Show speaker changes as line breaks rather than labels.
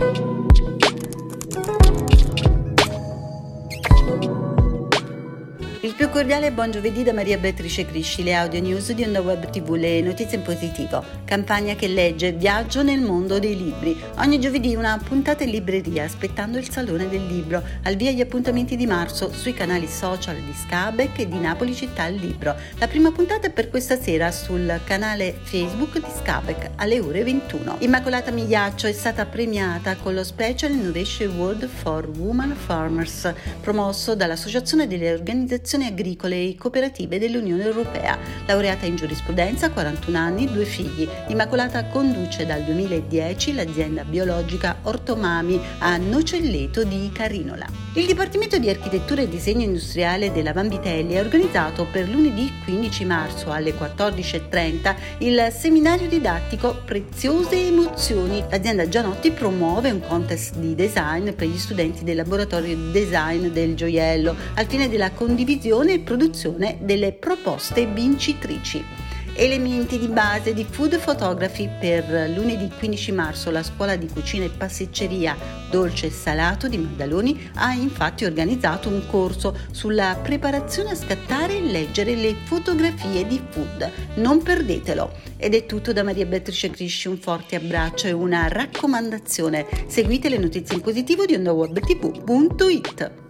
you. Il più cordiale buon giovedì da Maria Beatrice Crisci, le audio news di Onda Web TV, le notizie in positivo. Campagna che legge Viaggio nel mondo dei libri. Ogni giovedì una puntata in libreria aspettando il Salone del Libro. Al via gli appuntamenti di marzo sui canali social di Scabec e di Napoli Città al Libro. La prima puntata è per questa sera sul canale Facebook di Scabec alle ore 21. Immacolata Migliaccio è stata premiata con lo Special Innovation Award for Women Farmers, promosso dall'Associazione delle Organizzazioni organizzazioni agricole e cooperative dell'Unione Europea. Laureata in giurisprudenza, 41 anni, due figli. Immacolata conduce dal 2010 l'azienda biologica Ortomami a Nocelleto di Carinola. Il Dipartimento di Architettura e Disegno Industriale della Vanvitelli ha organizzato per lunedì 15 marzo alle 14.30 il seminario didattico Preziose emozioni. L'azienda Gianotti promuove un contest di design per gli studenti del laboratorio design del gioiello al fine della condivisione revisione e produzione delle proposte vincitrici. Elementi di base di Food Photography per lunedì 15 marzo la scuola di cucina e pasticceria Dolce e Salato di Maddaloni ha infatti organizzato un corso sulla preparazione a scattare e leggere le fotografie di food. Non perdetelo! Ed è tutto da Maria Beatrice Crisci, un forte abbraccio e una raccomandazione. Seguite le notizie in positivo di ondawebtv.it.